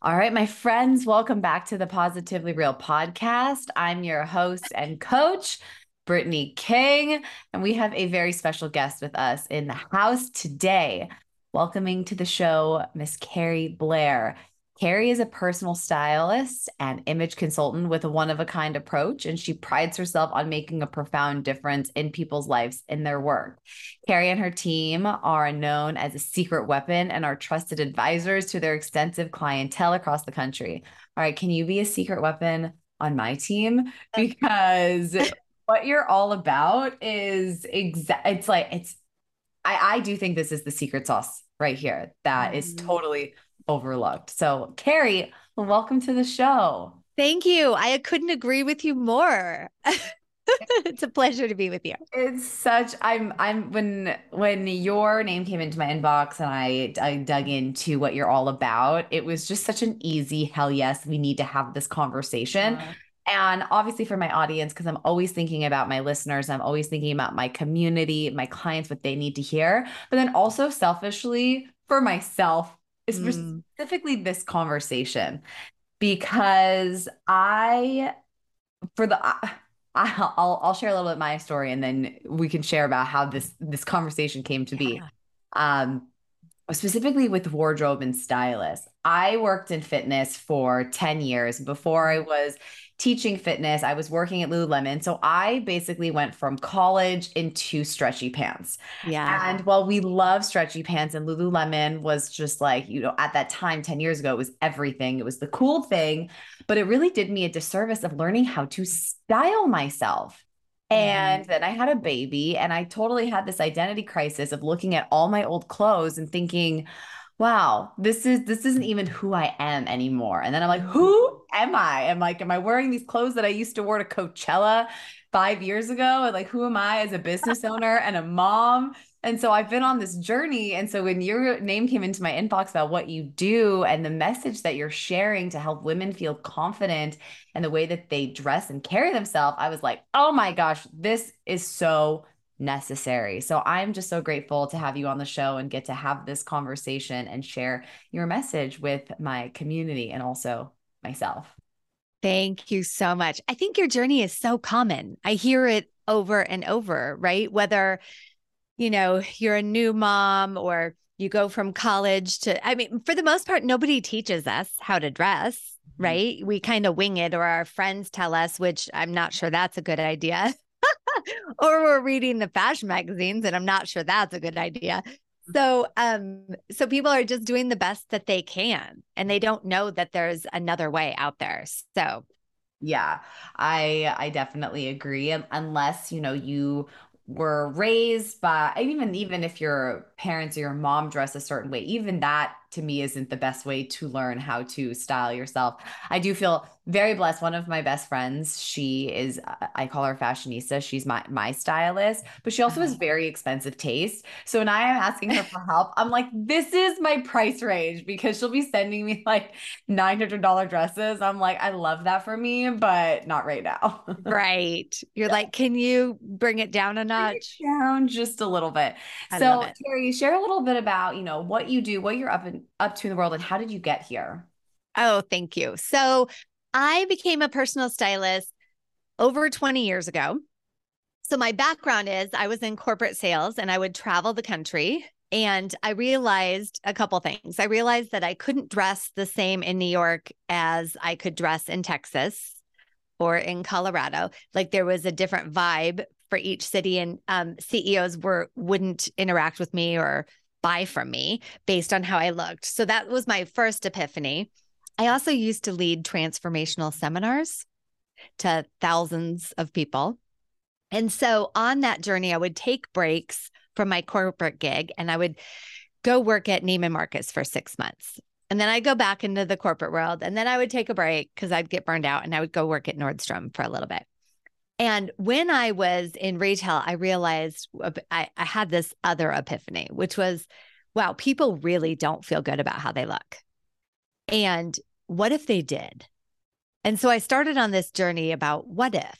All right, my friends, welcome back to the Positively Real podcast. I'm your host and coach, Brittny King, and we have a very special guest with us in the house today. Welcoming to the show, Miss Keri Blair. Keri is a personal stylist and image consultant with a one of a kind approach, and she prides herself on making a profound difference in people's lives in their work. Keri and her team are known as a secret weapon and are trusted advisors to their extensive clientele across the country. All right, can you be a secret weapon on my team? Because what you're all about is exact, it's like, it's, I, I do think this is the secret sauce right here that mm-hmm. is totally overlooked. So, Keri, welcome to the show. Thank you. I couldn't agree with you more. it's a pleasure to be with you. It's such I'm I'm when when your name came into my inbox and I I dug into what you're all about, it was just such an easy hell yes, we need to have this conversation. Uh-huh. And obviously, for my audience, because I'm always thinking about my listeners, I'm always thinking about my community, my clients, what they need to hear. But then also selfishly for myself, mm. specifically this conversation because I, for the, I, I'll I'll share a little bit my story and then we can share about how this this conversation came to be. Um, specifically with wardrobe and stylist. I worked in fitness for 10 years before I was teaching fitness. I was working at Lululemon. So I basically went from college into stretchy pants. Yeah. And while we love stretchy pants and Lululemon was just like, you know, at that time, 10 years ago, it was everything. It was the cool thing. But it really did me a disservice of learning how to style myself. And then I had a baby, and I totally had this identity crisis of looking at all my old clothes and thinking, wow, this is this isn't even who I am anymore. And then I'm like, who am I? I'm like, am I wearing these clothes that I used to wear to Coachella five years ago? And like, who am I as a business owner and a mom? And so I've been on this journey. And so when your name came into my inbox about what you do and the message that you're sharing to help women feel confident and the way that they dress and carry themselves, I was like, oh my gosh, this is so necessary. So I'm just so grateful to have you on the show and get to have this conversation and share your message with my community and also myself. Thank you so much. I think your journey is so common. I hear it over and over, right? Whether, you know, you're a new mom or you go from college to, I mean, for the most part, nobody teaches us how to dress, mm-hmm. right? We kind of wing it, or our friends tell us, which I'm not sure that's a good idea. or we're reading the fashion magazines and I'm not sure that's a good idea. So um so people are just doing the best that they can and they don't know that there's another way out there. So yeah, I I definitely agree unless, you know, you were raised by even even if your parents or your mom dress a certain way, even that to me isn't the best way to learn how to style yourself. I do feel very blessed. One of my best friends, she is I call her fashionista. She's my my stylist, but she also has uh-huh. very expensive taste. So when I am asking her for help, I'm like, this is my price range because she'll be sending me like $900 dresses. I'm like, I love that for me, but not right now. right. You're yeah. like, can you bring it down a notch? Down just a little bit. I so Keri, share a little bit about, you know, what you do, what you're up up to in the world and how did you get here? Oh, thank you. So I became a personal stylist over 20 years ago. So my background is I was in corporate sales and I would travel the country and I realized a couple things. I realized that I couldn't dress the same in New York as I could dress in Texas or in Colorado. Like there was a different vibe for each city and um, CEOs were wouldn't interact with me or buy from me based on how I looked. So that was my first epiphany. I also used to lead transformational seminars to thousands of people. And so on that journey, I would take breaks from my corporate gig and I would go work at Neiman Marcus for six months. And then I'd go back into the corporate world. And then I would take a break because I'd get burned out and I would go work at Nordstrom for a little bit. And when I was in retail, I realized I, I had this other epiphany, which was wow, people really don't feel good about how they look. And what if they did? And so I started on this journey about what if?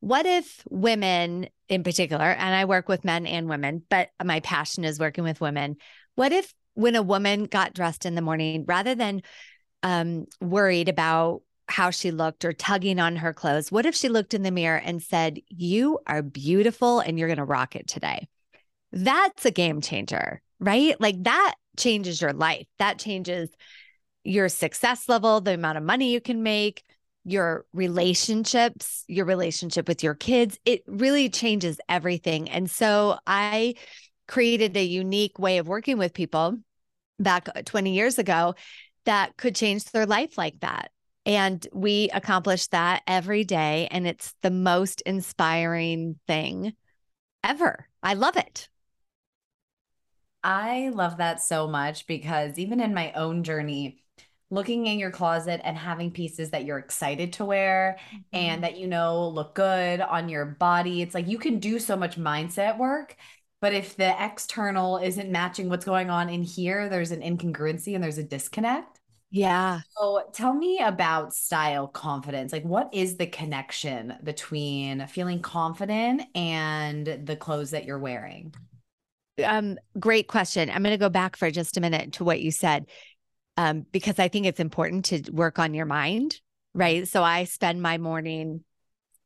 What if women in particular, and I work with men and women, but my passion is working with women. What if when a woman got dressed in the morning, rather than um, worried about how she looked or tugging on her clothes, what if she looked in the mirror and said, You are beautiful and you're going to rock it today? That's a game changer, right? Like that changes your life. That changes your success level, the amount of money you can make, your relationships, your relationship with your kids. It really changes everything. And so I created a unique way of working with people back 20 years ago that could change their life like that. And we accomplish that every day. And it's the most inspiring thing ever. I love it. I love that so much because even in my own journey, looking in your closet and having pieces that you're excited to wear mm-hmm. and that you know look good on your body, it's like you can do so much mindset work. But if the external isn't matching what's going on in here, there's an incongruency and there's a disconnect. Yeah. So tell me about style confidence. Like, what is the connection between feeling confident and the clothes that you're wearing? um, great question. I'm going to go back for just a minute to what you said, um, because I think it's important to work on your mind, right? So I spend my morning,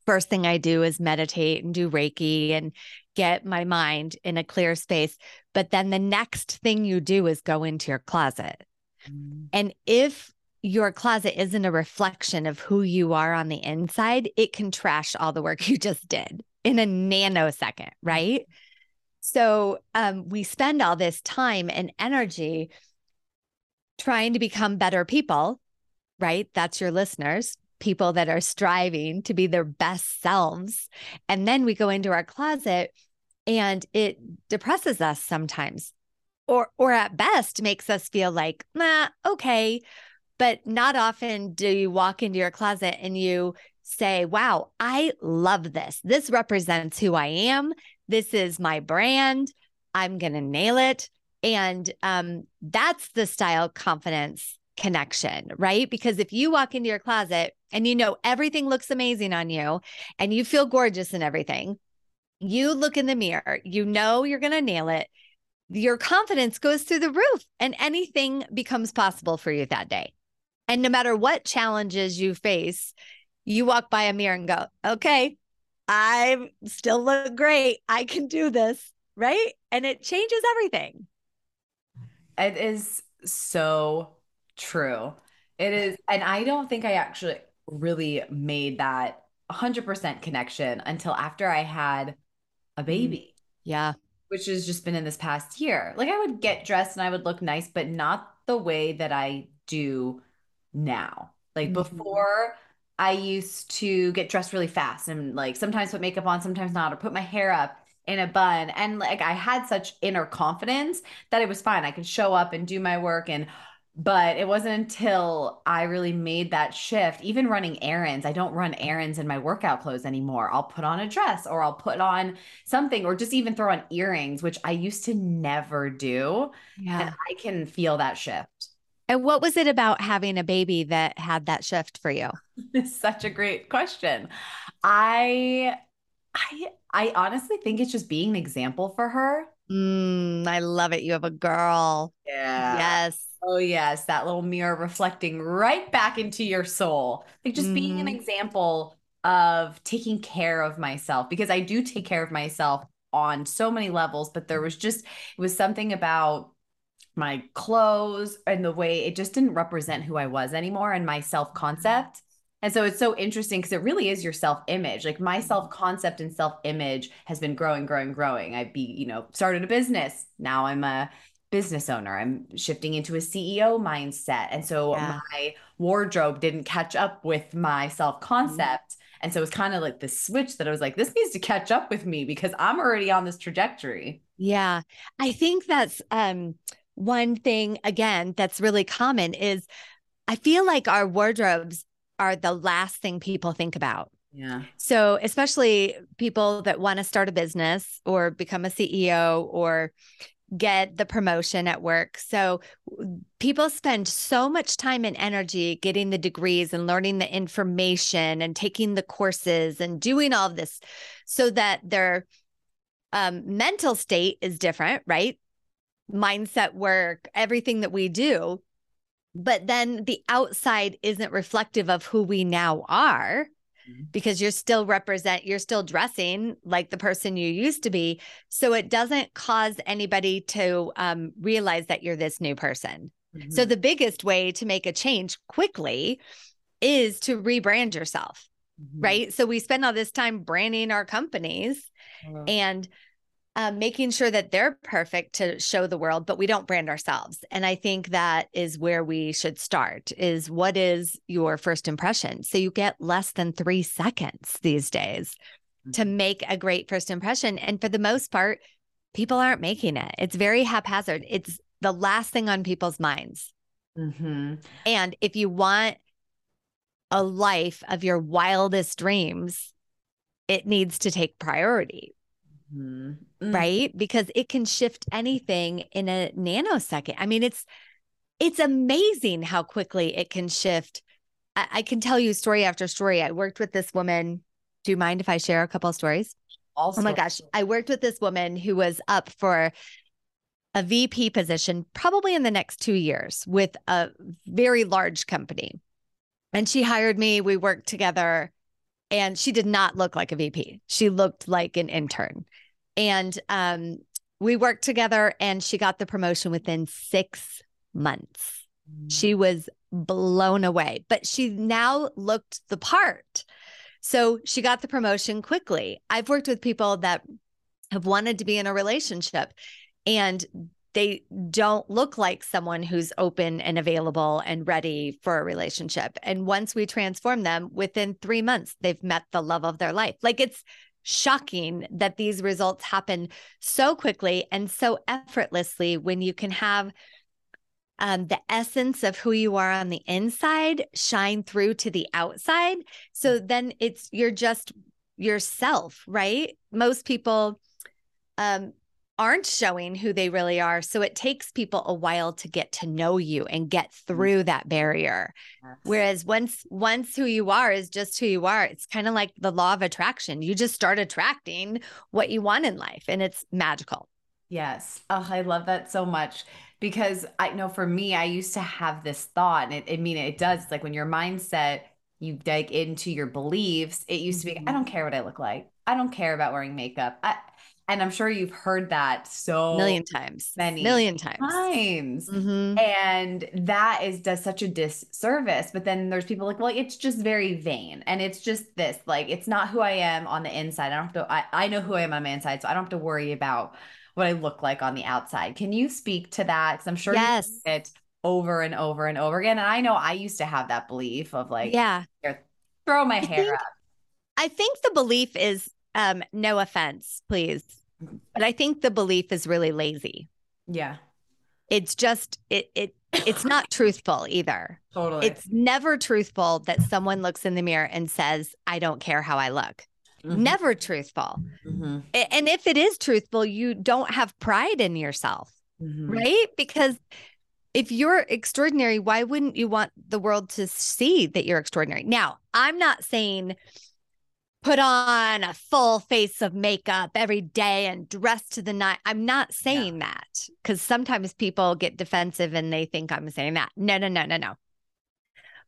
first thing I do is meditate and do Reiki and get my mind in a clear space. But then the next thing you do is go into your closet. Mm. And if your closet isn't a reflection of who you are on the inside, it can trash all the work you just did in a nanosecond, right? So um, we spend all this time and energy trying to become better people, right? That's your listeners, people that are striving to be their best selves. And then we go into our closet and it depresses us sometimes. Or, or at best makes us feel like, nah, okay. But not often do you walk into your closet and you say, wow, I love this. This represents who I am. This is my brand. I'm going to nail it. And um, that's the style confidence connection, right? Because if you walk into your closet and you know everything looks amazing on you and you feel gorgeous and everything, you look in the mirror, you know you're going to nail it. Your confidence goes through the roof and anything becomes possible for you that day. And no matter what challenges you face, you walk by a mirror and go, okay, I still look great. I can do this. Right. And it changes everything. It is so true. It is. And I don't think I actually really made that 100% connection until after I had a mm. baby. Yeah. Which has just been in this past year. Like I would get dressed and I would look nice, but not the way that I do now. Like mm-hmm. before, I used to get dressed really fast and like sometimes put makeup on, sometimes not, or put my hair up in a bun. And like I had such inner confidence that it was fine. I could show up and do my work and but it wasn't until I really made that shift, even running errands. I don't run errands in my workout clothes anymore. I'll put on a dress or I'll put on something or just even throw on earrings, which I used to never do. Yeah. And I can feel that shift. And what was it about having a baby that had that shift for you? It's such a great question. I I I honestly think it's just being an example for her. Mm, I love it. You have a girl. Yeah. Yes. Oh yes, that little mirror reflecting right back into your soul. Like just mm. being an mm-hmm. example of taking care of myself because I do take care of myself on so many levels, but there was just it was something about my clothes and the way it just didn't represent who I was anymore and my self concept. And so it's so interesting because it really is your self image. Like my self concept and self image has been growing, growing, growing. I be, you know, started a business. Now I'm a business owner. I'm shifting into a CEO mindset. And so yeah. my wardrobe didn't catch up with my self concept. Mm-hmm. And so it's kind of like the switch that I was like, this needs to catch up with me because I'm already on this trajectory. Yeah. I think that's um one thing again that's really common is I feel like our wardrobes are the last thing people think about. Yeah. So, especially people that want to start a business or become a CEO or get the promotion at work. So, people spend so much time and energy getting the degrees and learning the information and taking the courses and doing all of this so that their um, mental state is different, right? Mindset work, everything that we do. But then the outside isn't reflective of who we now are Mm-hmm. because you're still represent you're still dressing like the person you used to be so it doesn't cause anybody to um, realize that you're this new person mm-hmm. so the biggest way to make a change quickly is to rebrand yourself mm-hmm. right so we spend all this time branding our companies and um, making sure that they're perfect to show the world, but we don't brand ourselves. And I think that is where we should start is what is your first impression? So you get less than three seconds these days mm-hmm. to make a great first impression. And for the most part, people aren't making it. It's very haphazard. It's the last thing on people's minds. Mm-hmm. And if you want a life of your wildest dreams, it needs to take priority. Mm-hmm. Mm. right? Because it can shift anything in a nanosecond. I mean, it's it's amazing how quickly it can shift. I, I can tell you story after story. I worked with this woman. Do you mind if I share a couple of stories? Also, oh my gosh, I worked with this woman who was up for a VP position probably in the next two years with a very large company. And she hired me. We worked together and she did not look like a VP. She looked like an intern. And um, we worked together and she got the promotion within six months. Mm. She was blown away, but she now looked the part. So she got the promotion quickly. I've worked with people that have wanted to be in a relationship and they don't look like someone who's open and available and ready for a relationship. And once we transform them within three months, they've met the love of their life. Like it's shocking that these results happen so quickly and so effortlessly when you can have um, the essence of who you are on the inside shine through to the outside. So then it's you're just yourself, right? Most people um, aren't showing who they really are. So it takes people a while to get to know you and get mm. through that barrier. Yes. Whereas once once who you are is just who you are, it's kind of like the law of attraction. You just start attracting what you want in life and it's magical. Yes. Oh, I love that so much because I know for me, I used to have this thought, and it, I mean, it does like when your mindset, you dig into your beliefs, it used to be, I mm-hmm. don't care what I look like. I don't care about wearing makeup. I, and I'm sure you've heard that so million times, many million times, times. Mm-hmm. And that is does such a disservice. But then there's people like, well, it's just very vain, and it's just this. Like, it's not who I am on the inside. I don't have to. I, I know who I am on my inside, so I don't have to worry about what I look like on the outside. Can you speak to that? Because I'm sure yes. it over and over and over again. And I know I used to have that belief of like, yeah, throw my I hair think, up. I think the belief is um, no offense, please. But I think the belief is really lazy. Yeah. It's just it it it's not truthful either. Totally. It's never truthful that someone looks in the mirror and says, I don't care how I look. Mm-hmm. Never truthful. Mm-hmm. And if it is truthful, you don't have pride in yourself, mm-hmm. right? Because if you're extraordinary, why wouldn't you want the world to see that you're extraordinary? Now, I'm not saying put on a full face of makeup every day and dress to the night. I'm not saying yeah. that because sometimes people get defensive and they think I'm saying that. No, no, no, no, no.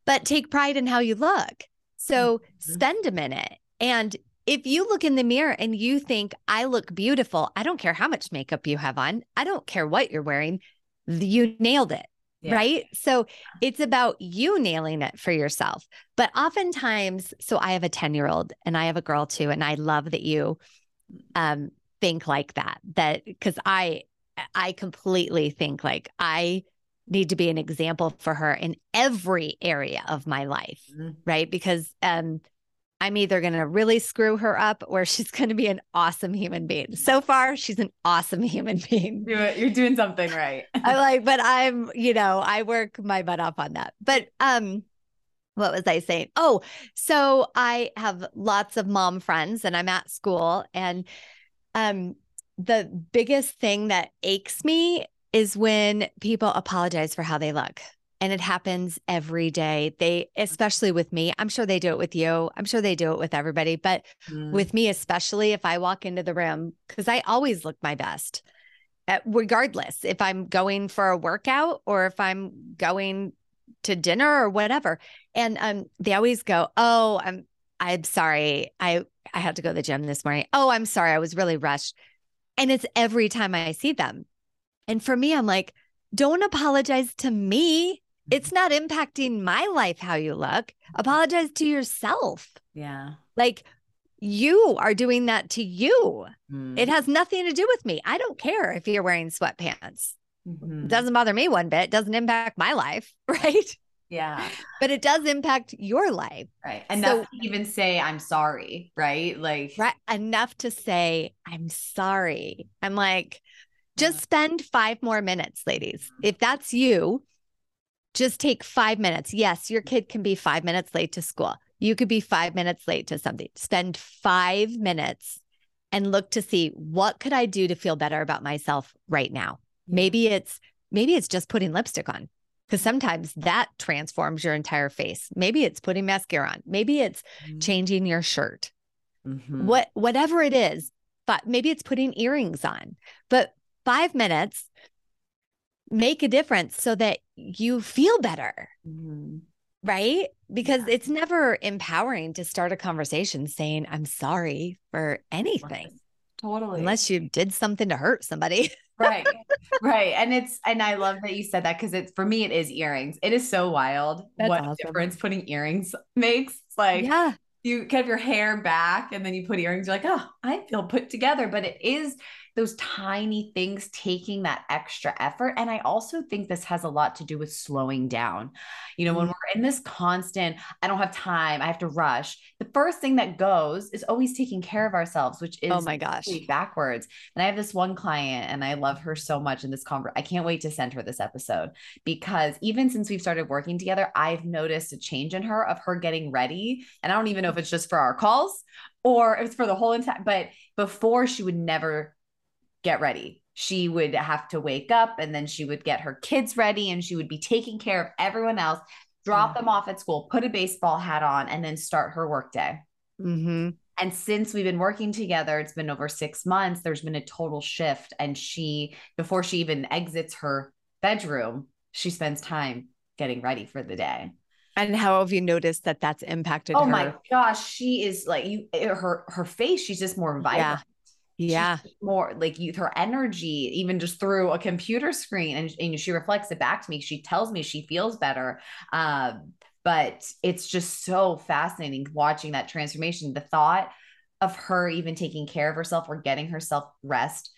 But take pride in how you look. So mm-hmm. spend a minute. And if you look in the mirror and you think, I look beautiful, I don't care how much makeup you have on, I don't care what you're wearing, you nailed it. Yeah. Right. So it's about you nailing it for yourself. But oftentimes, so I have a 10 year old and I have a girl too. And I love that you um, think like that, that because I, I completely think like I need to be an example for her in every area of my life. Mm-hmm. Right. Because um, I'm either going to really screw her up or she's going to be an awesome human being. So far, she's an awesome human being. You're doing something right. I like, but I'm, you know, I work my butt off on that. But um what was I saying? Oh, so I have lots of mom friends and I'm at school and um the biggest thing that aches me is when people apologize for how they look. And it happens every day. They, especially with me, I'm sure they do it with you. I'm sure they do it with everybody, but mm. with me, especially if I walk into the room, because I always look my best, uh, regardless if I'm going for a workout or if I'm going to dinner or whatever. And um, they always go, "Oh, I'm I'm sorry. I I had to go to the gym this morning. Oh, I'm sorry. I was really rushed." And it's every time I see them. And for me, I'm like, "Don't apologize to me. It's not impacting my life how you look. Apologize to yourself." Yeah. Like you are doing that to you. Mm. It has nothing to do with me. I don't care if you're wearing sweatpants. Mm-hmm. Doesn't bother me one bit. It Doesn't impact my life, right? Yeah. But it does impact your life. Right. Enough so, to even say, I'm sorry. Right. Like, right. Enough to say, I'm sorry. I'm like, just spend five more minutes, ladies. Mm-hmm. If that's you, just take five minutes. Yes, your kid can be five minutes late to school. You could be five minutes late to something. Spend five minutes and look to see what could I do to feel better about myself right now. Maybe it's maybe it's just putting lipstick on because sometimes that transforms your entire face. Maybe it's putting mascara on. Maybe it's mm-hmm. changing your shirt. Mm-hmm. What whatever it is, but maybe it's putting earrings on. But 5 minutes make a difference so that you feel better. Mm-hmm. Right? Because yeah. it's never empowering to start a conversation saying I'm sorry for anything. Totally. Unless you did something to hurt somebody. right. Right. And it's and I love that you said that because it's for me it is earrings. It is so wild That's what awesome. difference putting earrings makes. It's like yeah. you kind of your hair back and then you put earrings, you're like, oh, I feel put together. But it is those tiny things taking that extra effort. And I also think this has a lot to do with slowing down. You know, when mm. we're in this constant, I don't have time, I have to rush, the first thing that goes is always taking care of ourselves, which oh is oh my gosh, backwards. And I have this one client and I love her so much in this conversation. I can't wait to send her this episode because even since we've started working together, I've noticed a change in her of her getting ready. And I don't even know if it's just for our calls or it's for the whole entire, but before she would never get ready. She would have to wake up and then she would get her kids ready and she would be taking care of everyone else, drop mm-hmm. them off at school, put a baseball hat on, and then start her workday. Mm-hmm. And since we've been working together, it's been over six months, there's been a total shift. And she, before she even exits her bedroom, she spends time getting ready for the day. And how have you noticed that that's impacted oh her? my gosh, she is like you her her face, she's just more vibrant. Yeah. more like you her energy even just through a computer screen and, and she reflects it back to me. She tells me she feels better um, but it's just so fascinating watching that transformation. The thought of her even taking care of herself or getting herself rest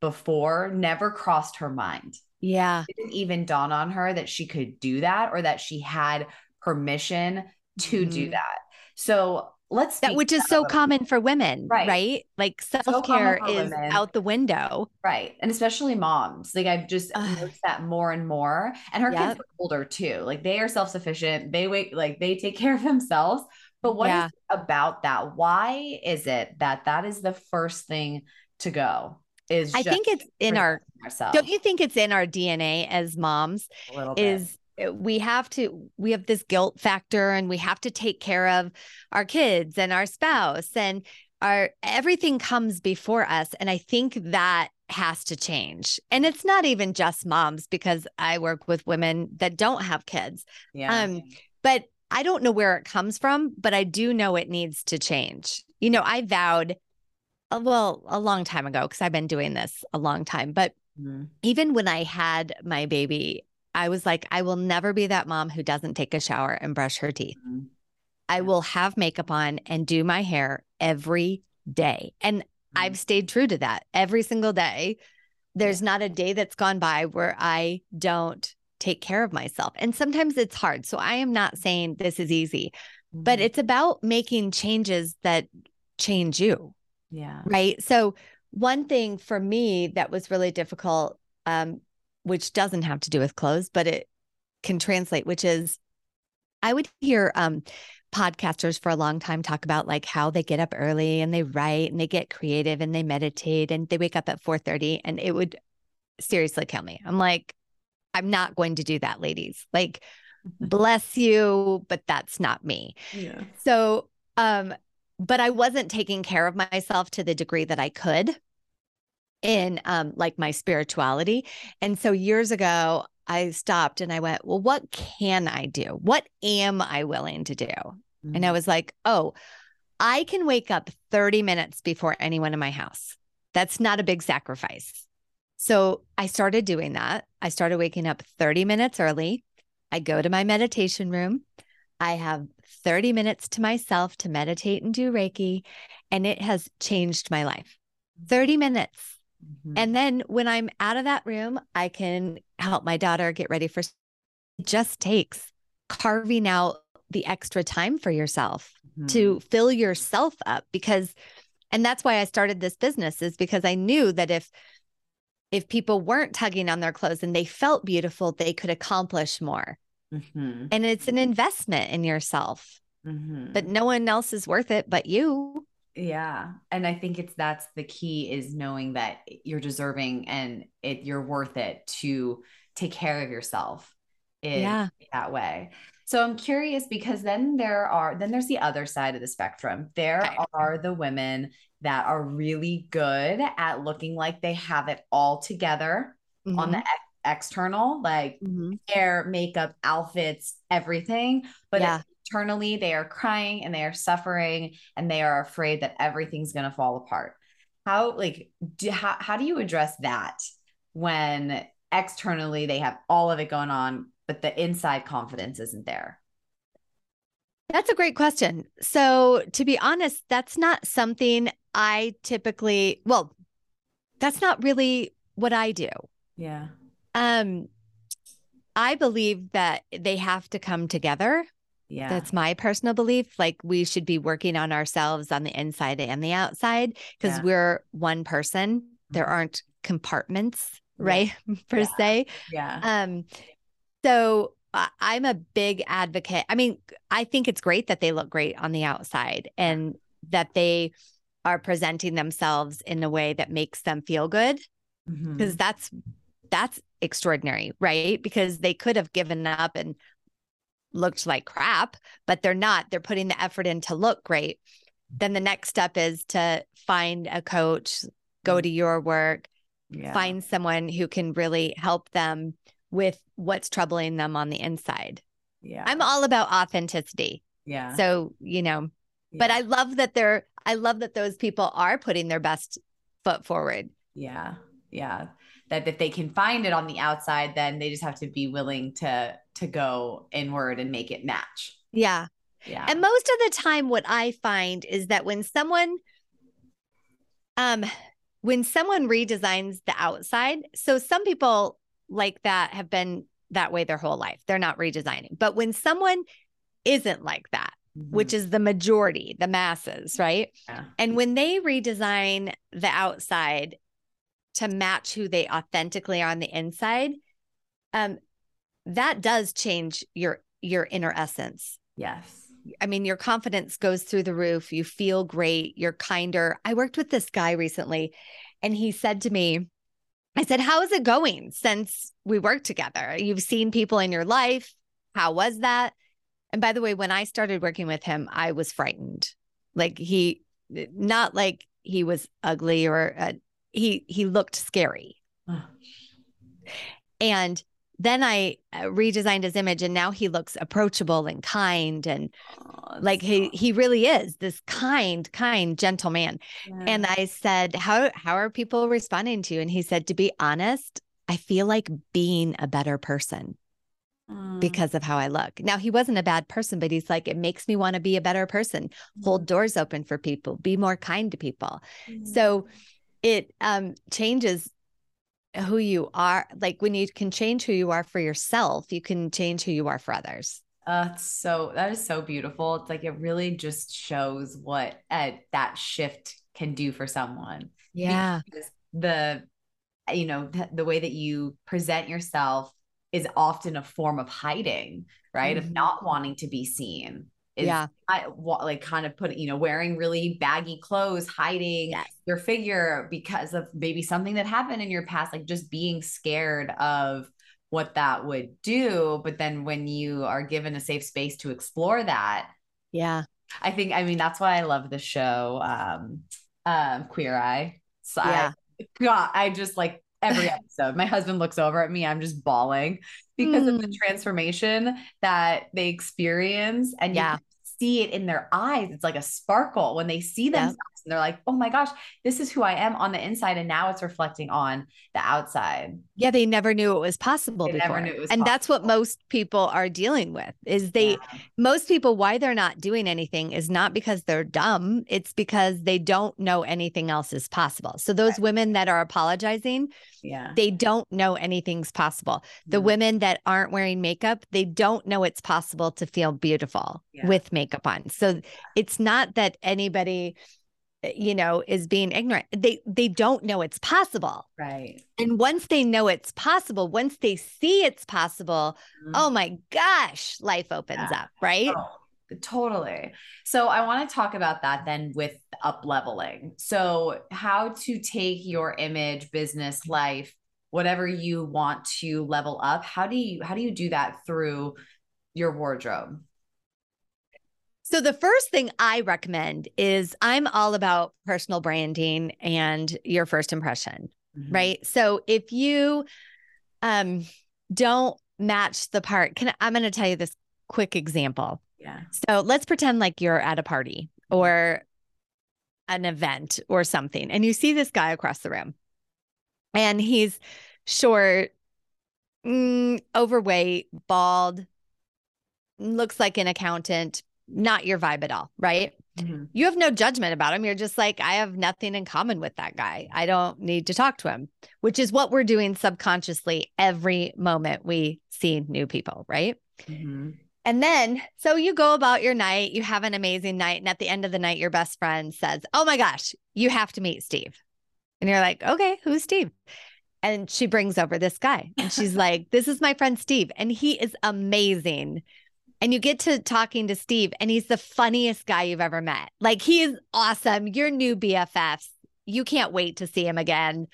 before never crossed her mind. Yeah. It didn't even dawn on her that she could do that or that she had permission to mm-hmm. do that. So let's that which is so common for women right, right? like self-care so is women. out the window. Right. And especially moms. Like i've just noticed that more and more. And her yep. kids are older too. Like they are self-sufficient. They wait like they take care of themselves. But what yeah. is about that? Why is it that that is the first thing to go is i think it's in our ourselves. don't you think it's in our dna as moms is we have to we have this guilt factor and we have to take care of our kids and our spouse and our everything comes before us. And i think that has to change. And it's not even just moms because i work with women that don't have kids. Yeah. Um but i don't know where it comes from but i do know it needs to change. You know i vowed uh, well a long time ago because i've been doing this a long time but mm-hmm. even when i had my baby I was like, I will never be that mom who doesn't take a shower and brush her teeth. Mm-hmm. I will have makeup on and do my hair every day. And mm-hmm. I've stayed true to that every single day. There's not a day that's gone by where I don't take care of myself. And sometimes it's hard. So I am not saying this is easy, but Mhm. it's about making changes that change you. yeah. Right. So, one thing for me that was really difficult, um, which doesn't have to do with clothes, but it can translate, which is I would hear um, podcasters for a long time talk about like how they get up early and they write and they get creative and they meditate and they wake up at 4:30 and it would seriously kill me. I'm like, I'm not going to do that, ladies. Like, bless you, but that's not me. Yeah. So, um, but I wasn't taking care of myself to the degree that I could in um like my spirituality. And so years ago, I stopped and I went, well, what can I do? What am I willing to do? And I was like, oh, I can wake up 30 minutes before anyone in my house. That's not a big sacrifice. So I started doing that. I started waking up 30 minutes early. I go to my meditation room. I have 30 minutes to myself to meditate and do Reiki, and it has changed my life. 30 minutes. Mhm. And then when I'm out of that room, I can help my daughter get ready for it just takes carving out the extra time for yourself Mhm. to fill yourself up because and that's why I started this business is because I knew that if if people weren't tugging on their clothes and they felt beautiful, they could accomplish more. Mhm. And it's an investment in yourself, but no one else is worth it but you. Yeah. And I think it's that's the key is knowing that you're deserving and it you're worth it to take care of yourself in Yeah. that way. So I'm curious because then there are then there's the other side of the spectrum. There Okay. are the women that are really good at looking like they have it all together on the ex- external, like Mhm. hair, makeup, outfits, everything. But Yeah. Internally, they are crying and they are suffering and they are afraid that everything's going to fall apart. How, like, do, how, how do you address that when externally they have all of it going on, but the inside confidence isn't there? That's a great question. So, to be honest, that's not something I typically, well, that's not really what I do. Yeah. Um I believe that they have to come together. Yeah. That's my personal belief. Like we should be working on ourselves on the inside and the outside because Yeah. we're one person. There Mhm. aren't compartments, Yeah. right? per Yeah. se. yeah. Um, so I'm a big advocate. I mean, I think it's great that they look great on the outside and that they are presenting themselves in a way that makes them feel good because that's that's extraordinary, right? Because they could have given up and looked like crap, but they're not. They're putting the effort in to look great. Then the next step is to find a coach, go mm. to your work, yeah. find someone who can really help them with what's troubling them on the inside. Yeah. I'm all about authenticity. yeah. So, you know, but I love that they're I love that those people are putting their best foot forward. Yeah. Yeah. That if they can find it on the outside, then they just have to be willing to to go inward and make it match. Yeah. Yeah. And most of the time what I find is that when someone um when someone redesigns the outside, so some people like that have been that way their whole life. They're not redesigning. But when someone isn't like that, which is the majority, the masses, right? Yeah. And when they redesign the outside to match who they authentically are on the inside, um, that does change your your inner essence. yes. I mean, your confidence goes through the roof. You feel great. You're kinder. I worked with this guy recently, and he said to me, I said, How is it going since we worked together? You've seen people in your life. How was that? And by the way, when I started working with him, I was frightened. Like he, not like he was ugly or he he looked scary. And then I uh, redesigned his image, and now he looks approachable and kind, and Oh, like he he really is this kind, kind, gentle man. And I said, "How how are people responding to you?" And he said, "To be honest, I feel like being a better person Mm. because of how I look." Now he wasn't a bad person, but he's like, "It makes me want to be a better person, hold doors open for people, be more kind to people." So it um changes who you are. Like when you can change who you are for yourself, you can change who you are for others. Uh, so that is so beautiful. It's like it really just shows what uh, that shift can do for someone. Yeah. Because the, you know, the, the way that you present yourself is often a form of hiding, right? Mhm. Of not wanting to be seen. Is Yeah. I, wa- like kind of put, you know, wearing really baggy clothes, hiding Yes. your figure because of maybe something that happened in your past, like just being scared of what that would do. But then when you are given a safe space to explore that, Yeah. I think, I mean, that's why I love the show, um, um, Queer Eye. So Yeah. I, God, I just like every episode, my husband looks over at me, I'm just bawling because of the Mm. transformation that they experience. And Yeah. you see it in their eyes. It's like a sparkle when they see themselves and they're like, oh my gosh, this is who I am on the inside. And now it's reflecting on the outside. Yeah, they never knew it was possible They before. never knew it was and that's what most people are dealing with is they Yeah. most people why they're not doing anything is not because they're dumb, it's because they don't know anything else is possible. So those women that are apologizing, Yeah. they don't know anything's possible. The Mhm. women that aren't wearing makeup, they don't know it's possible to feel beautiful Yeah. with makeup on. So it's not that anybody you know is being ignorant. They they don't know it's possible. Right. And once they know it's possible, once they see it's possible, Mhm. oh my gosh, life opens Yeah. up, right? Oh, totally. So I want to talk about that then with up leveling. So how to take your image, business, life, whatever you want to level up. How do you how do you do that through your wardrobe? So the first thing I recommend is I'm all about personal branding and your first impression, Mhm. right? So if you um don't match the part, can I'm going to tell you this quick example. Yeah. So let's pretend like you're at a party or an event or something, and you see this guy across the room, and he's short, mm, overweight, bald, looks like an accountant, not your vibe at all, right? Mhm. You have no judgment about him. You're just like, I have nothing in common with that guy. I don't need to talk to him, which is what we're doing subconsciously every moment we see new people, right? Mhm. And then, so you go about your night, you have an amazing night. And at the end of the night, your best friend says, Oh my gosh, you have to meet Steve. And you're like, Okay, who's Steve? And she brings over this guy and she's like, This is my friend Steve. And he is amazing. And you get to talking to Steve, and he's the funniest guy you've ever met. Like, he is awesome. Your new BFFs. You can't wait to see him again.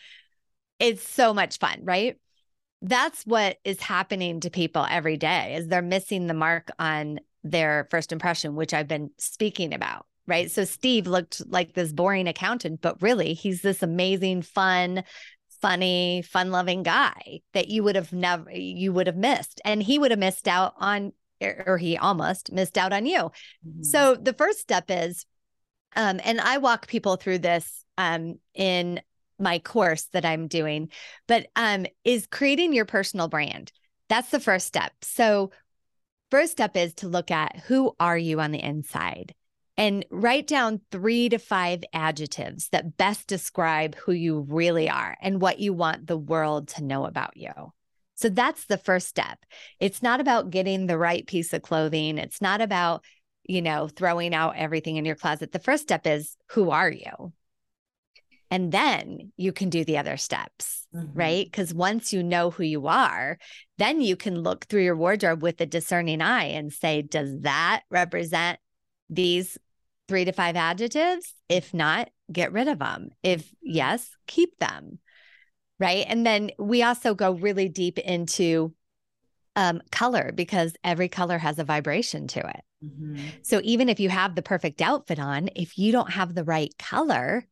It's so much fun, right? that's what is happening to people every day is they're missing the mark on their first impression which i've been speaking about right so steve looked like this boring accountant but really he's this amazing fun funny fun loving guy that you would have never you would have missed and he would have missed out on or he almost missed out on you Mhm. so the first step is, um, and I walk people through this um, in my course that I'm doing, but um, is creating your personal brand. That's the first step. So, first step is to look at who are you on the inside and write down three to five adjectives that best describe who you really are and what you want the world to know about you. So that's the first step. It's not about getting the right piece of clothing. It's not about, you know, throwing out everything in your closet. The first step is who are you? And then you can do the other steps, Mhm. right? Because once you know who you are, then you can look through your wardrobe with a discerning eye and say, does that represent these three to five adjectives? If not, get rid of them. If yes, keep them. Right. And then we also go really deep into um, color because every color has a vibration to it. Mhm. So even if you have the perfect outfit on, if you don't have the right color,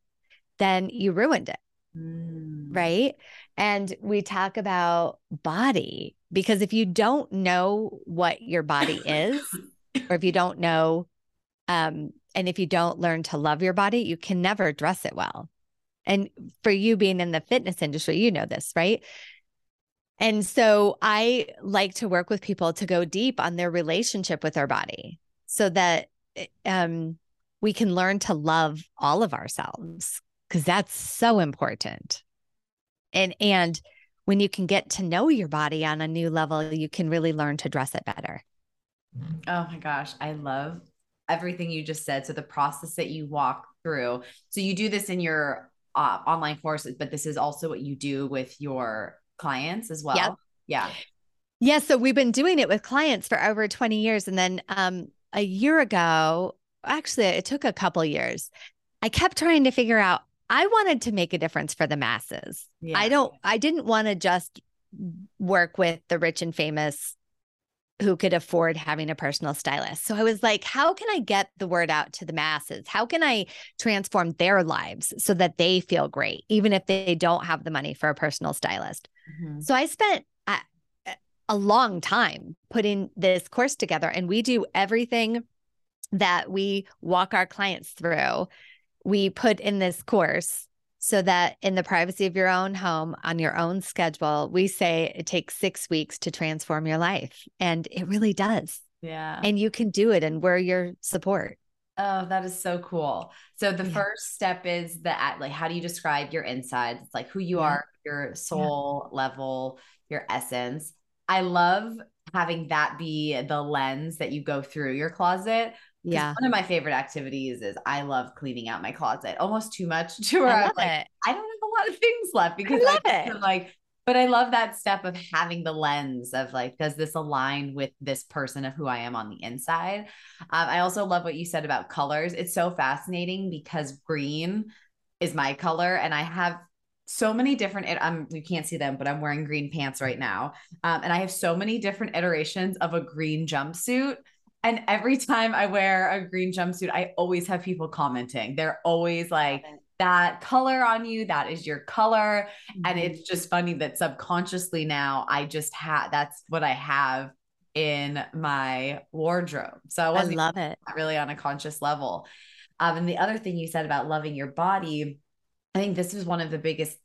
then you ruined it. Mm. Right. And we talk about body because if you don't know what your body is, or if you don't know, um, and if you don't learn to love your body, you can never dress it well. And for you being in the fitness industry, you know this, right? And so I like to work with people to go deep on their relationship with their body so that um, we can learn to love all of ourselves because that's so important. And and when you can get to know your body on a new level, you can really learn to dress it better. Oh my gosh, I love everything you just said. So the process that you walk through. So you do this in your uh, online courses, but this is also what you do with your clients as well. Yep. Yeah. Yeah. So we've been doing it with clients for over 20 years. And then um, a year ago, actually, it took a couple years. I kept trying to figure out, I wanted to make a difference for the masses. Yeah. I don't, I didn't want to just work with the rich and famous who could afford having a personal stylist. So I was like, how can I get the word out to the masses? How can I transform their lives so that they feel great, even if they don't have the money for a personal stylist? Mm-hmm. So I spent a, a long time putting this course together, and we do everything that we walk our clients through. We put in this course so that in the privacy of your own home on your own schedule, we say it takes six weeks to transform your life. And it really does. Yeah. And you can do it, and we're your support. Oh, that is so cool. So the yeah. first step is that like how do you describe your insides? It's like who you yeah. are, your soul yeah. level, your essence. I love having that be the lens that you go through your closet yeah. One of my favorite activities is I love cleaning out my closet almost too much to where I am like, it. I don't have a lot of things left because I, love I it. like, but I love that step of having the lens of like, does this align with this person of who I am on the inside? Um, I also love what you said about colors. It's so fascinating because green is my color and I have so many different I'm you can't see them but I'm wearing green pants right now. Um, and I have so many different iterations of a green jumpsuit and every time I wear a green jumpsuit, I always have people commenting. They're always like, that color on you, that is your color. Mm-hmm. And it's just funny that subconsciously now I just have that's what I have in my wardrobe. So I I love it really on a conscious level. Um, and the other thing you said about loving your body, I think this is one of the biggest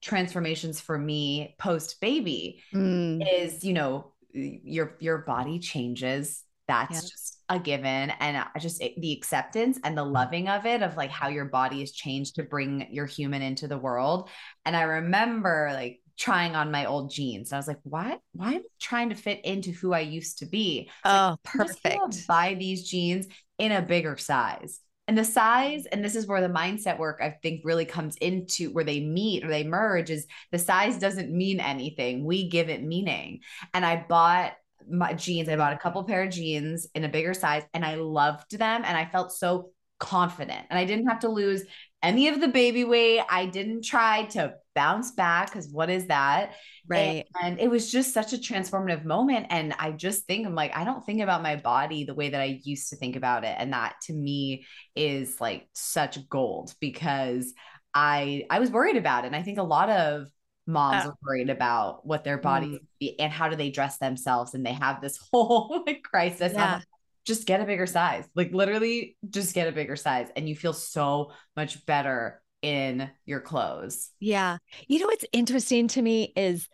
transformations for me post baby mm. is, you know, your your body changes that's yeah. just a given and just the acceptance and the loving of it of like how your body has changed to bring your human into the world and i remember like trying on my old jeans. I was like, why, why am I trying to fit into who I used to be? oh, like, perfect. buy these jeans in a bigger size. And the size, mm. and this is where the mindset work I think really comes into where they meet or they merge is the size doesn't mean anything. We give it meaning. And I bought my jeans. I bought a couple pair of jeans in a bigger size and I loved them and I felt so confident. And I didn't have to lose any of the baby weight. I didn't try to bounce back because what is that? Right. And, and, it was just such a transformative moment. And I just think I'm like, I don't think about my body the way that I used to think about it. And that to me is like such gold because I I was worried about it. And I think a lot of moms uh, are worried about what their bodies mm. and how do they dress themselves and they have this whole like crisis yeah. just get a bigger size like literally just get a bigger size and you feel so much better in your clothes yeah you know what's interesting to me is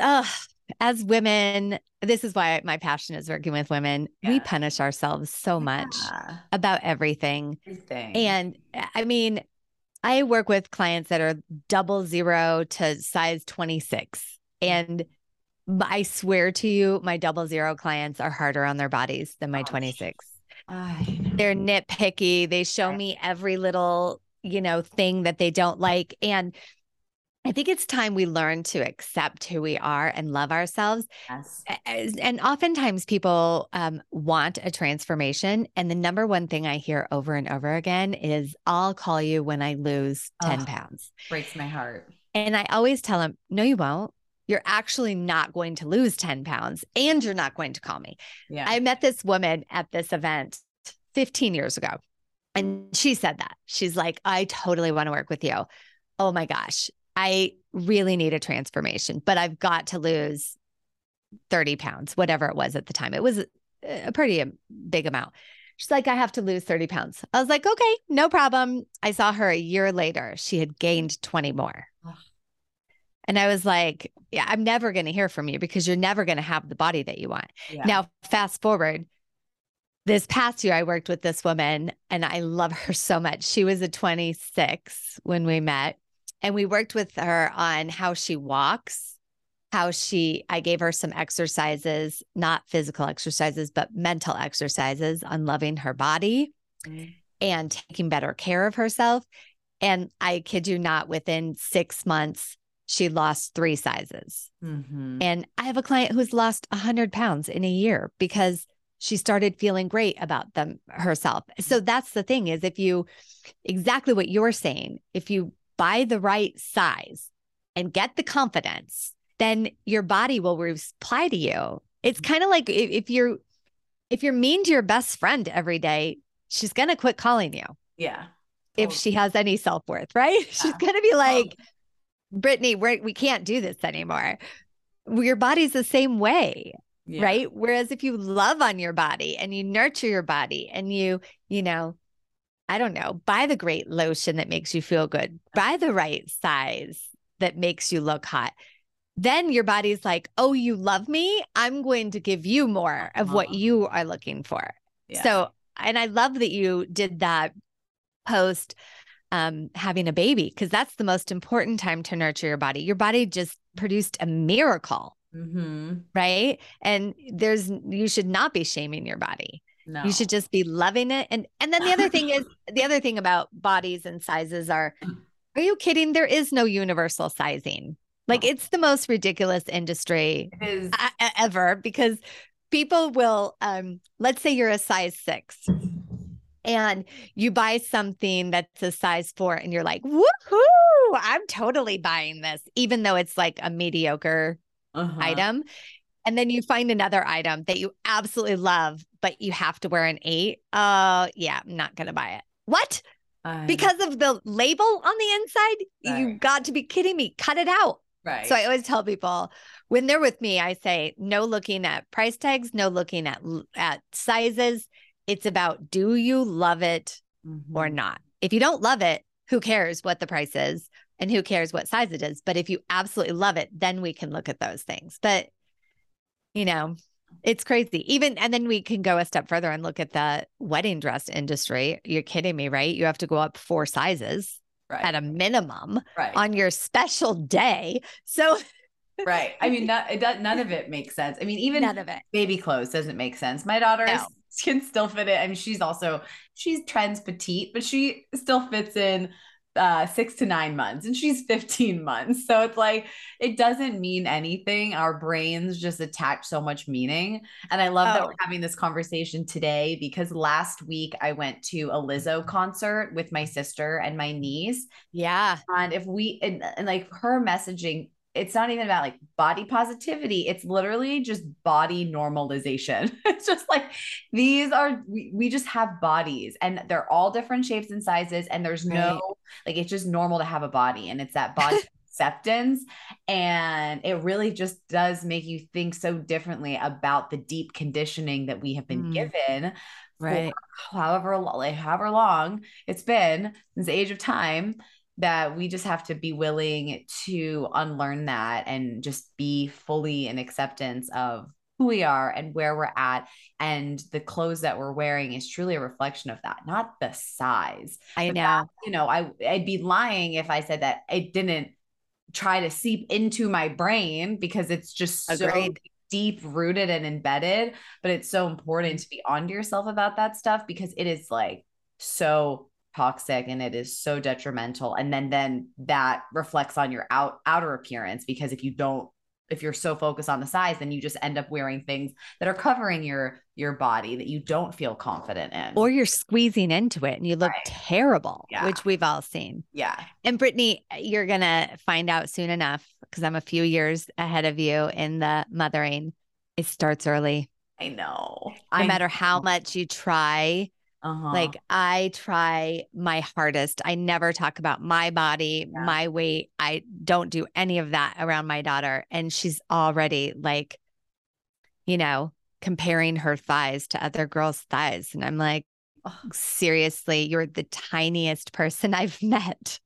uh as women this is why my passion is working with women yeah. we punish ourselves so much yeah. about everything everything and i mean I work with clients that are double zero to size 26. And I swear to you, my double zero clients are harder on their bodies than my 26. They're nitpicky. They show me every little, you know, thing that they don't like. And I think it's time we learn to accept who we are and love ourselves. Yes. And oftentimes people um, want a transformation. And the number one thing I hear over and over again is, I'll call you when I lose 10 oh, pounds. Breaks my heart. And I always tell them, no, you won't. You're actually not going to lose 10 pounds and you're not going to call me. Yeah. I met this woman at this event 15 years ago. And she said that. She's like, I totally want to work with you. Oh my gosh I really need a transformation, but I've got to lose 30 pounds, whatever it was at the time. It was a pretty big amount. She's like, I have to lose 30 pounds. I was like, okay, no problem. I saw her a year later. She had gained 20 more. And I was like, yeah, I'm never going to hear from you because you're never going to have the body that you want. Yeah. Now, fast forward, this past year, I worked with this woman and I love her so much. She was a 26 when we met. And we worked with her on how she walks, how she, I gave her some exercises, not physical exercises, but mental exercises on loving her body mm-hmm. and taking better care of herself. And I kid you not, within six months, she lost three sizes. Mm-hmm. And I have a client who's lost 100 pounds in a year because she started feeling great about them herself. So that's the thing is if you exactly what you're saying, if you buy the right size and get the confidence then your body will reply to you. It's mm-hmm. kind of like if, if you're if you're mean to your best friend every day, she's gonna quit calling you. Yeah. If she has any self worth, right? Yeah. She's gonna be like, Brittny, we're, we can't do this anymore. Your body's the same way. Yeah. Right. Whereas if you love on your body and you nurture your body and you, you know, I don't know, buy the great lotion that makes you feel good, buy the right size that makes you look hot then your body's like, oh, you love me. I'm going to give you more of what uh-huh. you are looking for. Yeah. So, and I love that you did that post um, having a baby because that's the most important time to nurture your body. Your body just produced a miracle, mm-hmm. right? And there's you should not be shaming your body. No. You should just be loving it. And and then the other thing is the other thing about bodies and sizes are, are you kidding? There is no universal sizing. Like it's the most ridiculous industry ever because people will um let's say you're a size 6 and you buy something that's a size 4 and you're like, "Woohoo! I'm totally buying this," even though it's like a mediocre uh-huh. item. And then you find another item that you absolutely love, but you have to wear an 8. Oh, uh, yeah, I'm not going to buy it. What? because of the label on the inside? Right. You got to be kidding me. Cut it out. Right. So I always tell people when they're with me, I say no looking at price tags, no looking at at sizes. It's about do you love it mm-hmm. or not? If you don't love it, who cares what the price is and who cares what size it is? But if you absolutely love it, then we can look at those things. But you know, it's crazy. Even and then we can go a step further and look at the wedding dress industry. You're kidding me, right? You have to go up four sizes right. at a minimum right. on your special day. So right. I mean, not, it does, none of it makes sense. I mean, even none of it. baby clothes doesn't make sense. My daughter no. can still fit it. I mean, she's also she's trends petite, but she still fits in uh, six to nine months and she's 15 months. So it's like, it doesn't mean anything. Our brains just attach so much meaning. And I love oh. that we're having this conversation today because last week I went to a Lizzo concert with my sister and my niece. Yeah. And if we, and, and like her messaging it's not even about like body positivity it's literally just body normalization it's just like these are we, we just have bodies and they're all different shapes and sizes and there's right. no like it's just normal to have a body and it's that body acceptance and it really just does make you think so differently about the deep conditioning that we have been mm. given right however like however long it's been since the age of time that we just have to be willing to unlearn that and just be fully in acceptance of who we are and where we're at. And the clothes that we're wearing is truly a reflection of that not the size. I know. that, you know i i'd be lying if i said that it didn't try to seep into my brain because it's just Agreed. so deep rooted and embedded but it's so important to be on to yourself about that stuff because it is like so toxic and it is so detrimental. And then then that reflects on your out outer appearance because if you don't if you're so focused on the size then you just end up wearing things that are covering your your body that you don't feel confident in. Or you're squeezing into it and you look right. terrible yeah. which we've all seen. Yeah. And Brittny you're gonna find out soon enough because i'm a few years ahead of you in the mothering. It starts early. I know. No I matter know. how much you try uh-huh. Like I try my hardest. I never talk about my body, yeah. my weight. I don't do any of that around my daughter. And she's already like, you know, comparing her thighs to other girls' thighs. And I'm like, oh, seriously, you're the tiniest person I've met.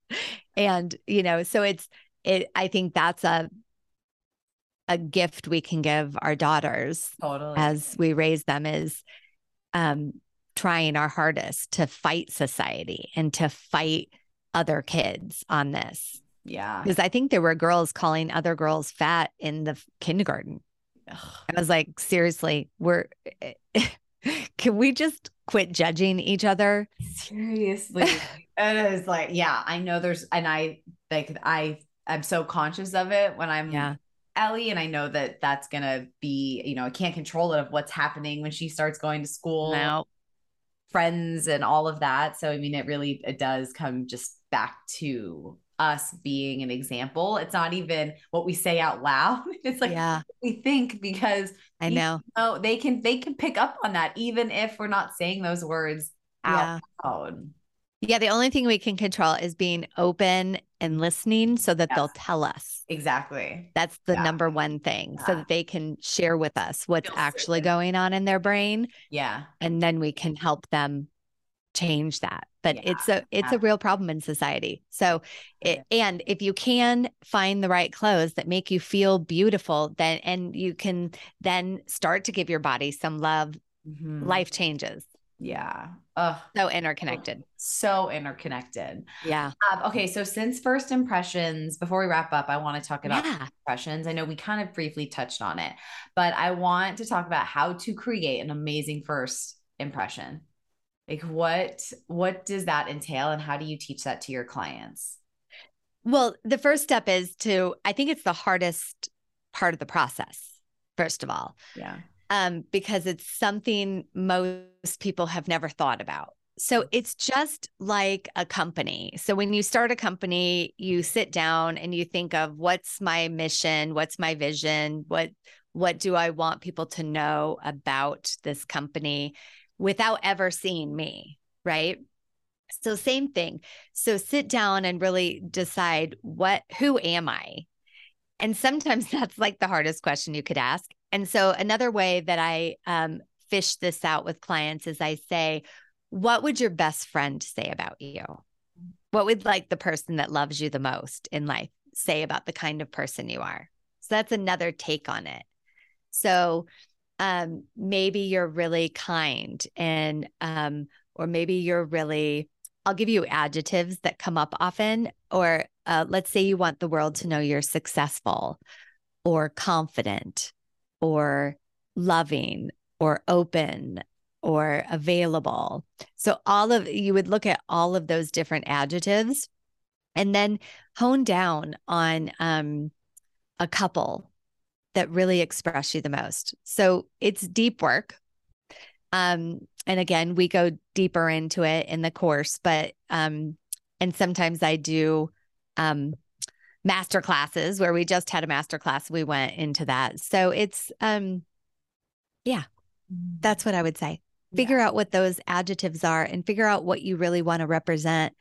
And, you know, so it's, it, I think that's a, a gift we can give our daughters totally. as we raise them is um trying our hardest to fight society and to fight other kids on this. Yeah. Because I think there were girls calling other girls fat in the kindergarten. Ugh. I was like, seriously, we're can we just quit judging each other? Seriously. it is like, yeah, I know there's and I like I I'm so conscious of it when I'm yeah. Ellie, and I know that that's gonna be, you know, I can't control it of what's happening when she starts going to school, no. Friends, and all of that. So I mean, it really it does come just back to us being an example. It's not even what we say out loud. It's like yeah. we think because I know. Oh, they can they can pick up on that even if we're not saying those words out Yeah. loud. Yeah. The only thing we can control is being open and listening so that they'll tell us. Exactly. That's the Yeah. number one thing so that they can share with us what's Feel actually certain. going on in their brain. Yeah. And then we can help them change that. But Yeah, it's a it's yeah. a real problem in society. So it, and if you can find the right clothes that make you feel beautiful, then and you can then start to give your body some love, Mhm. life changes. Yeah. Ugh. So interconnected. So interconnected. Yeah. Um, okay, so since first impressions, before we wrap up, I want to talk about Yeah. impressions. I know we kind of briefly touched on it, but I want to talk about how to create an amazing first impression. Like what what does that entail and how do you teach that to your clients? Well, the first step is to, I think it's the hardest part of the process, first of all, Yeah. Um, because it's something most people have never thought about. So it's just like a company. So when you start a company, you sit down and you think of what's my mission, what's my vision, what what do I want people to know about this company without ever seeing me, right? So same thing. So sit down and really decide what who am I? And sometimes that's like the hardest question you could ask. And so another way that I um, fish this out with clients is I say, what would your best friend say about you? What would like the person that loves you the most in life say about the kind of person you are? So that's another take on it. So um, maybe you're really kind and um, or maybe you're really I'll give you adjectives that come up often or uh, let's say you want the world to know you're successful or confident or loving or open or available. So all of you would look at all of those different adjectives and then hone down on um, a couple that really express you the most. So it's deep work. Um, and again, we go deeper into it in the course, but um, and sometimes I do um master classes where we just had a master class. We went into that. So it's um yeah, that's what I would say. Figure out what those adjectives are and figure out what you really want to represent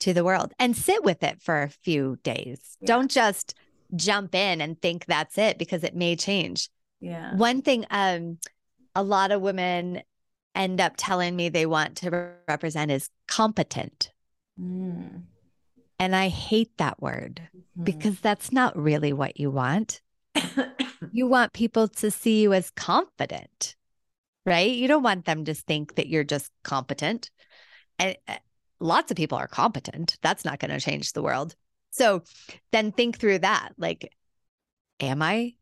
to the world and sit with it for a few days. Yeah. Don't just jump in and think that's it because it may change. Yeah. One thing um a lot of women end up telling me they want to re- represent is competent. Mm. And I hate that word Mhm. because that's not really what you want. You want people to see you as confident, right? You don't want them to think that you're just competent. And uh, lots of people are competent. That's not going to change the world. So then think through that. Like, am I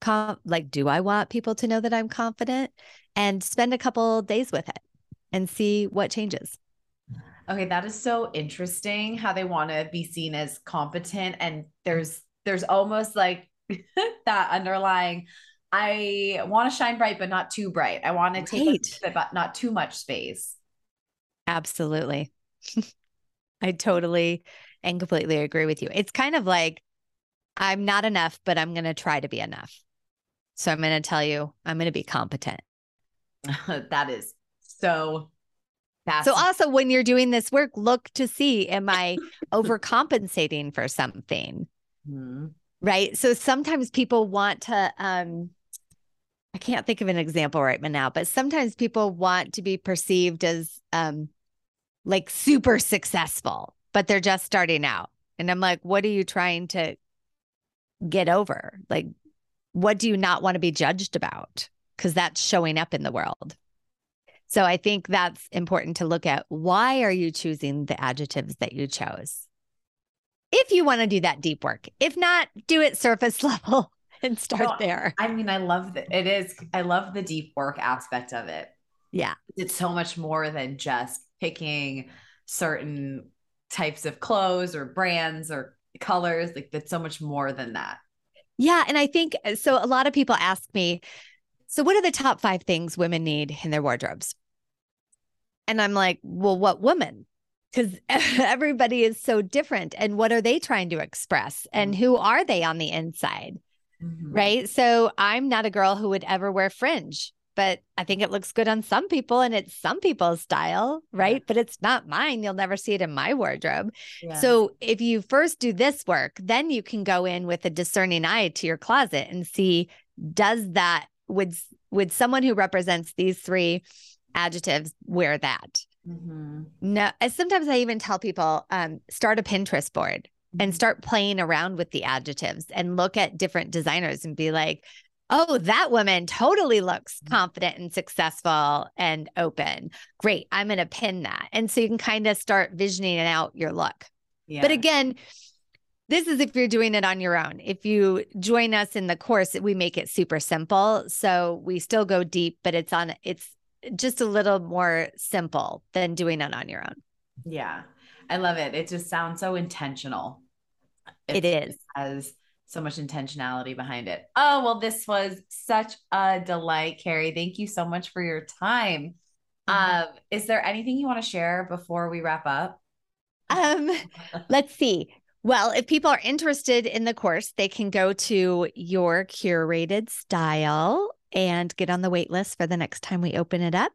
com- like, do I want people to know that I'm confident? And spend a couple days with it and see what changes. Okay, that is so interesting how they want to be seen as competent and there's there's almost like that underlying I want to shine bright but not too bright. I want to take Right. but not too much space. Absolutely. I totally and completely agree with you. It's kind of like I'm not enough, but I'm going to try to be enough. So I'm going to tell you, I'm going to be competent. that is so fast. So also when you're doing this work, look to see am I overcompensating for something? Mhm. Right? So sometimes people want to um I can't think of an example right now, but sometimes people want to be perceived as um like super successful, but they're just starting out. And I'm like, what are you trying to get over? Like, what do you not want to be judged about? Because that's showing up in the world. So I think that's important to look at. Why are you choosing the adjectives that you chose? if you want to do that deep work. If not, do it surface level and start well, there. I mean, I love that it is, I love the deep work aspect of it. Yeah. It's so much more than just picking certain types of clothes or brands or colors. Like, that's so much more than that. Yeah. And I think so. A lot of people ask me, so what are the top five things women need in their wardrobes? And I'm like, well, what woman? Because everybody is so different. And what are they trying to express? And mm-hmm. who are they on the inside? Mm-hmm. Right. So I'm not a girl who would ever wear fringe, but I think it looks good on some people and it's some people's style. Right. Yeah. But it's not mine. You'll never see it in my wardrobe. Yeah. So if you first do this work, then you can go in with a discerning eye to your closet and see does that would would someone who represents these three adjectives wear that mm-hmm. no sometimes i even tell people um, start a pinterest board and mm-hmm. start playing around with the adjectives and look at different designers and be like oh that woman totally looks mm-hmm. confident and successful and open great i'm going to pin that and so you can kind of start visioning out your look yeah. but again this is if you're doing it on your own. If you join us in the course, we make it super simple. So we still go deep, but it's on it's just a little more simple than doing it on your own. Yeah. I love it. It just sounds so intentional. It, it is. It has so much intentionality behind it. Oh, well, this was such a delight, Keri. Thank you so much for your time. Mm-hmm. Um, is there anything you want to share before we wrap up? Um, let's see. Well, if people are interested in the course, they can go to your curated style and get on the wait list for the next time we open it up.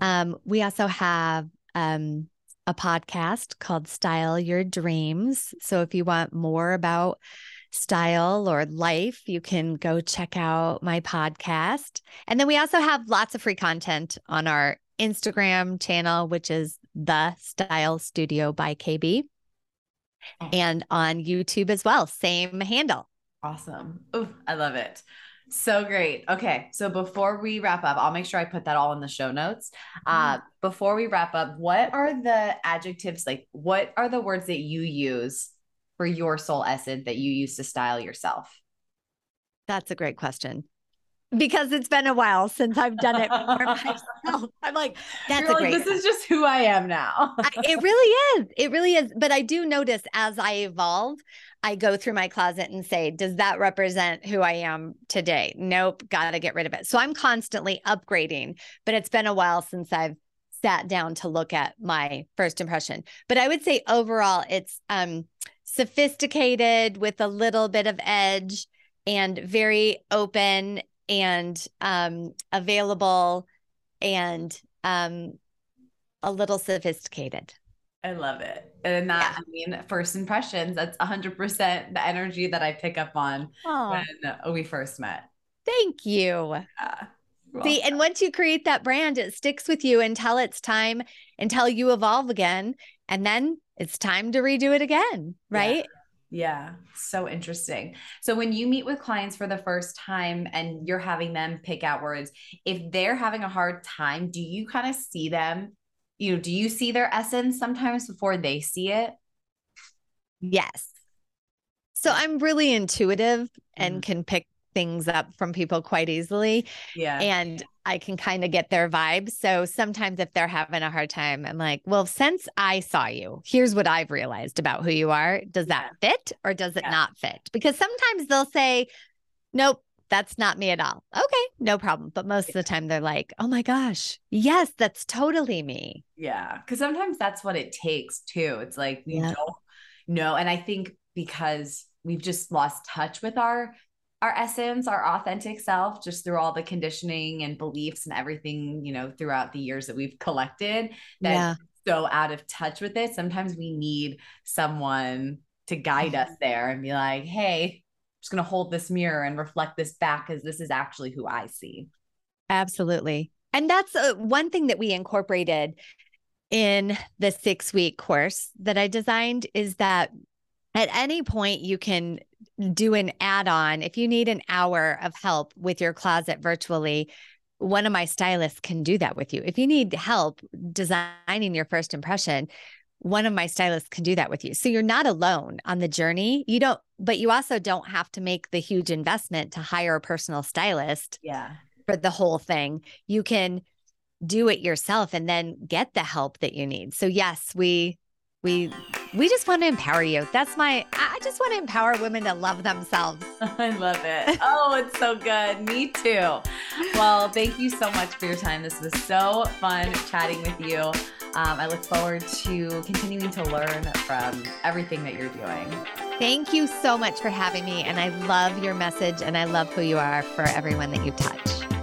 Um, we also have um, a podcast called Style Your Dreams. So if you want more about style or life, you can go check out my podcast. And then we also have lots of free content on our Instagram channel, which is The Style Studio by KB and on YouTube as well. Same handle. Awesome. Oh, I love it. So great. Okay. So before we wrap up, I'll make sure I put that all in the show notes. Uh, before we wrap up, what are the adjectives like? What are the words that you use for your soul essence that you use to style yourself? That's a great question because it's been a while since I've done it for myself. I'm like, that's You're a like, great. This is just who I am now. I, it really is. It really is. But I do notice as I evolve, I go through my closet and say, does that represent who I am today? Nope, got to get rid of it. So I'm constantly upgrading, but it's been a while since I've sat down to look at my first impression. But I would say overall, it's um, sophisticated with a little bit of edge and very open and um, available and um, a little sophisticated. I love it. And that, yeah. I mean, first impressions, that's 100% the energy that I pick up on Aww. when we first met. Thank you. Yeah. See, and once you create that brand, it sticks with you until it's time, until you evolve again. And then it's time to redo it again, right? Yeah. So interesting. So when you meet with clients for the first time and you're having them pick out words, if they're having a hard time, do you kind of see them? You know, do you see their essence sometimes before they see it? Yes. So I'm really intuitive and mm-hmm. can pick things up from people quite easily. Yeah. And I can kind of get their vibe. So sometimes if they're having a hard time, I'm like, well, since I saw you, here's what I've realized about who you are. Does that fit or does it yeah. not fit? Because sometimes they'll say, nope, that's not me at all. Okay, no problem. But most of the time they're like, oh my gosh, yes, that's totally me. Yeah. Cause sometimes that's what it takes too. It's like we yeah. don't know. And I think because we've just lost touch with our our essence, our authentic self, just through all the conditioning and beliefs and everything, you know, throughout the years that we've collected that yeah. so out of touch with it. Sometimes we need someone to guide us mm-hmm. there and be like, hey, I'm just going to hold this mirror and reflect this back because this is actually who I see. Absolutely. And that's uh, one thing that we incorporated in the six week course that I designed is that at any point you can do an add on. If you need an hour of help with your closet virtually, one of my stylists can do that with you. If you need help designing your first impression, one of my stylists can do that with you. So you're not alone on the journey. You don't, but you also don't have to make the huge investment to hire a personal stylist. Yeah. For the whole thing. You can do it yourself and then get the help that you need. So yes, we we we just want to empower you. That's my I just want to empower women to love themselves. I love it. Oh, it's so good. Me too. Well, thank you so much for your time. This was so fun chatting with you. Um, I look forward to continuing to learn from everything that you're doing. Thank you so much for having me. And I love your message and I love who you are for everyone that you touch.